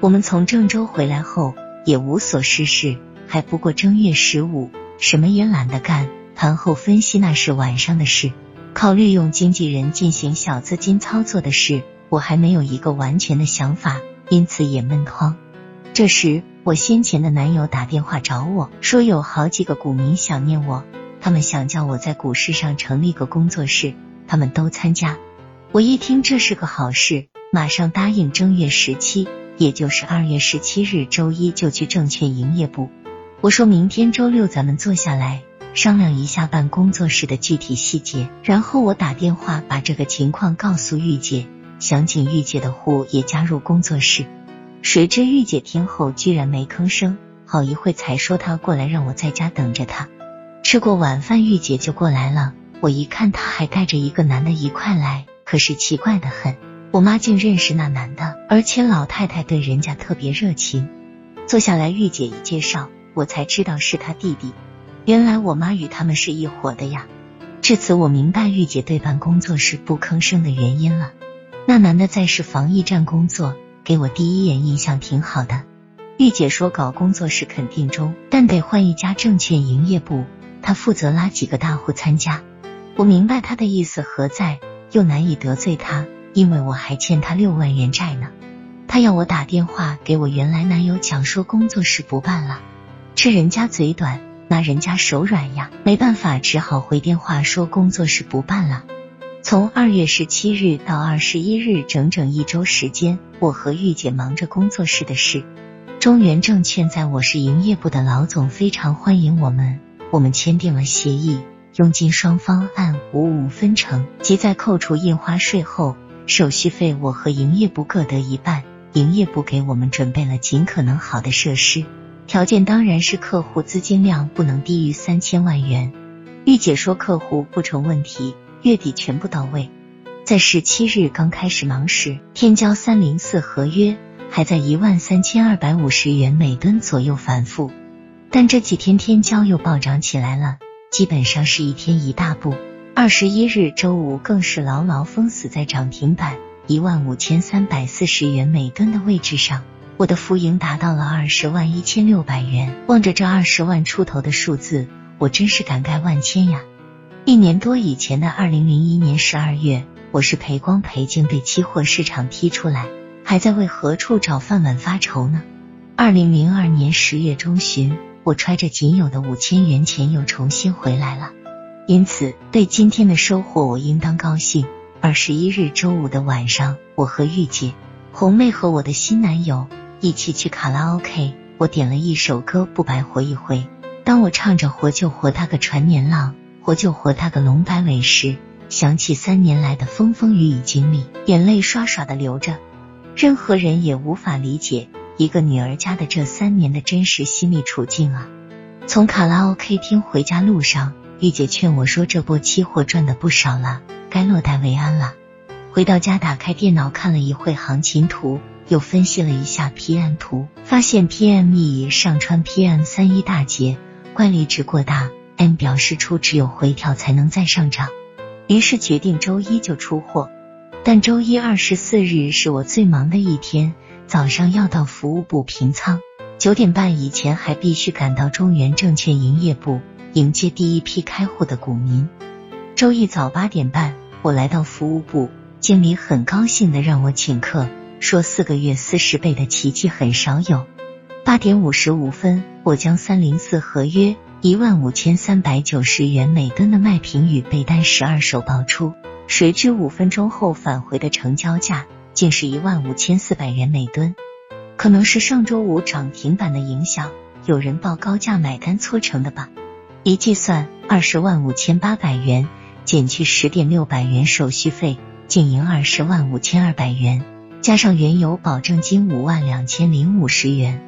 我们从郑州回来后也无所事事，还不过正月十五，什么也懒得干。盘后分析那是晚上的事，考虑用经纪人进行小资金操作的事，我还没有一个完全的想法，因此也闷慌。这时，我先前的男友打电话找我说，有好几个股民想念我，他们想叫我在股市上成立个工作室，他们都参加。我一听这是个好事，马上答应正月十七。也就是二月十七日周一就去证券营业部。我说明天周六咱们坐下来商量一下办工作室的具体细节。然后我打电话把这个情况告诉玉姐，想请玉姐的户也加入工作室。谁知玉姐听后居然没吭声，好一会才说她过来让我在家等着她。吃过晚饭，玉姐就过来了。我一看她还带着一个男的一块来，可是奇怪的很。我妈竟认识那男的，而且老太太对人家特别热情。坐下来，玉姐一介绍，我才知道是他弟弟。原来我妈与他们是一伙的呀。至此，我明白玉姐对办工作室不吭声的原因了。那男的在市防疫站工作，给我第一眼印象挺好的。玉姐说搞工作室肯定中，但得换一家证券营业部，他负责拉几个大户参加。我明白他的意思何在，又难以得罪他。因为我还欠他六万元债呢，他要我打电话给我原来男友讲说工作室不办了，吃人家嘴短，拿人家手软呀，没办法，只好回电话说工作室不办了。从二月十七日到二十一日，整整一周时间，我和玉姐忙着工作室的事。中原证券在我市营业部的老总非常欢迎我们，我们签订了协议，佣金双方按五五分成，即在扣除印花税后。手续费我和营业部各得一半，营业部给我们准备了尽可能好的设施，条件当然是客户资金量不能低于三千万元。玉姐说客户不成问题，月底全部到位。在十七日刚开始忙时，天骄三零四合约还在一万三千二百五十元每吨左右反复，但这几天天骄又暴涨起来了，基本上是一天一大步。二十一日周五更是牢牢封死在涨停板一万五千三百四十元每吨的位置上，我的浮盈达到了二十万一千六百元。望着这二十万出头的数字，我真是感慨万千呀！一年多以前的二零零一年十二月，我是赔光赔净被期货市场踢出来，还在为何处找饭碗发愁呢。二零零二年十月中旬，我揣着仅有的五千元钱又重新回来了。因此，对今天的收获，我应当高兴。二十一日周五的晚上，我和玉姐、红妹和我的新男友一起去卡拉 OK。我点了一首歌《不白活一回》。当我唱着“活就活他个传年浪，活就活他个龙摆尾”时，想起三年来的风风雨雨经历，眼泪刷刷的流着。任何人也无法理解一个女儿家的这三年的真实心理处境啊！从卡拉 OK 厅回家路上。玉姐劝我说：“这波期货赚的不少了，该落袋为安了。”回到家，打开电脑看了一会行情图，又分析了一下 PM 图，发现 PME 上穿 PM 三一大节，乖离值过大，M 表示出只有回调才能再上涨，于是决定周一就出货。但周一二十四日是我最忙的一天，早上要到服务部平仓，九点半以前还必须赶到中原证券营业部。迎接第一批开户的股民。周一早八点半，我来到服务部，经理很高兴的让我请客，说四个月四十倍的奇迹很少有。八点五十五分，我将三零四合约一万五千三百九十元每吨的卖平与备单十二手报出，谁知五分钟后返回的成交价竟是一万五千四百元每吨。可能是上周五涨停板的影响，有人报高价买单搓成的吧。一计算，二十万五千八百元减去十点六百元手续费，净赢二十万五千二百元，加上原有保证金五万两千零五十元，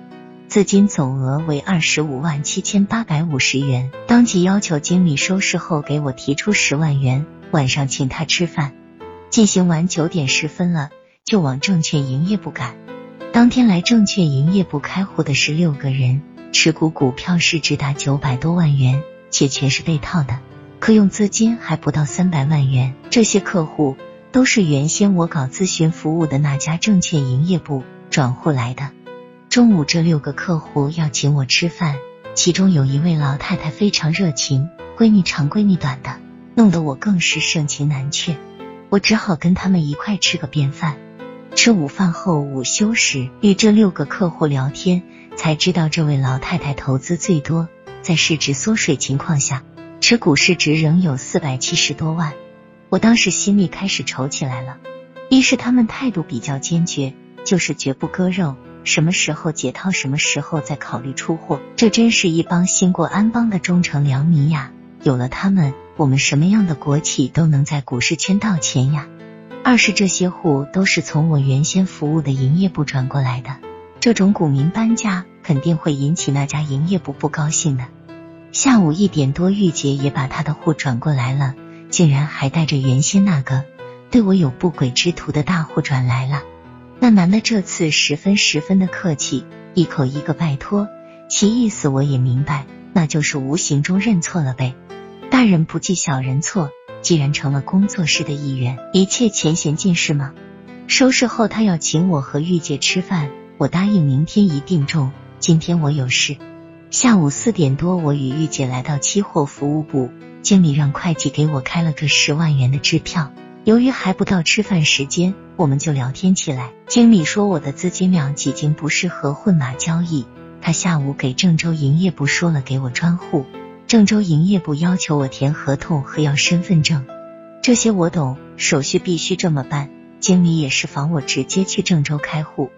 资金总额为二十五万七千八百五十元。当即要求经理收市后给我提出十万元，晚上请他吃饭。进行完九点十分了，就往证券营业部赶。当天来证券营业部开户的是六个人。持股股票市值达九百多万元，且全是被套的，可用资金还不到三百万元。这些客户都是原先我搞咨询服务的那家证券营业部转户来的。中午这六个客户要请我吃饭，其中有一位老太太非常热情，闺女长闺女短的，弄得我更是盛情难却。我只好跟他们一块吃个便饭。吃午饭后午休时，与这六个客户聊天，才知道这位老太太投资最多，在市值缩水情况下，持股市值仍有四百七十多万。我当时心里开始愁起来了。一是他们态度比较坚决，就是绝不割肉，什么时候解套，什么时候再考虑出货。这真是一帮兴国安邦的忠诚良民呀！有了他们，我们什么样的国企都能在股市圈到钱呀。二是这些户都是从我原先服务的营业部转过来的，这种股民搬家肯定会引起那家营业部不高兴的。下午一点多，玉姐也把她的户转过来了，竟然还带着原先那个。对我有不轨之徒的大户转来了，那男的这次十分十分的客气，一口一个拜托，其意思我也明白，那就是无形中认错了呗。大人不计小人错，既然成了工作室的一员，一切前嫌尽释吗？收拾后他要请我和玉姐吃饭，我答应明天一定中，今天我有事。下午四点多，我与玉姐来到期货服务部，经理让会计给我开了个十万元的支票。由于还不到吃饭时间，我们就聊天起来。经理说我的资金量几经不适合混码交易，他下午给郑州营业部说了给我专户。郑州营业部要求我填合同和要身份证，这些我懂，手续必须这么办。经理也是防我直接去郑州开户。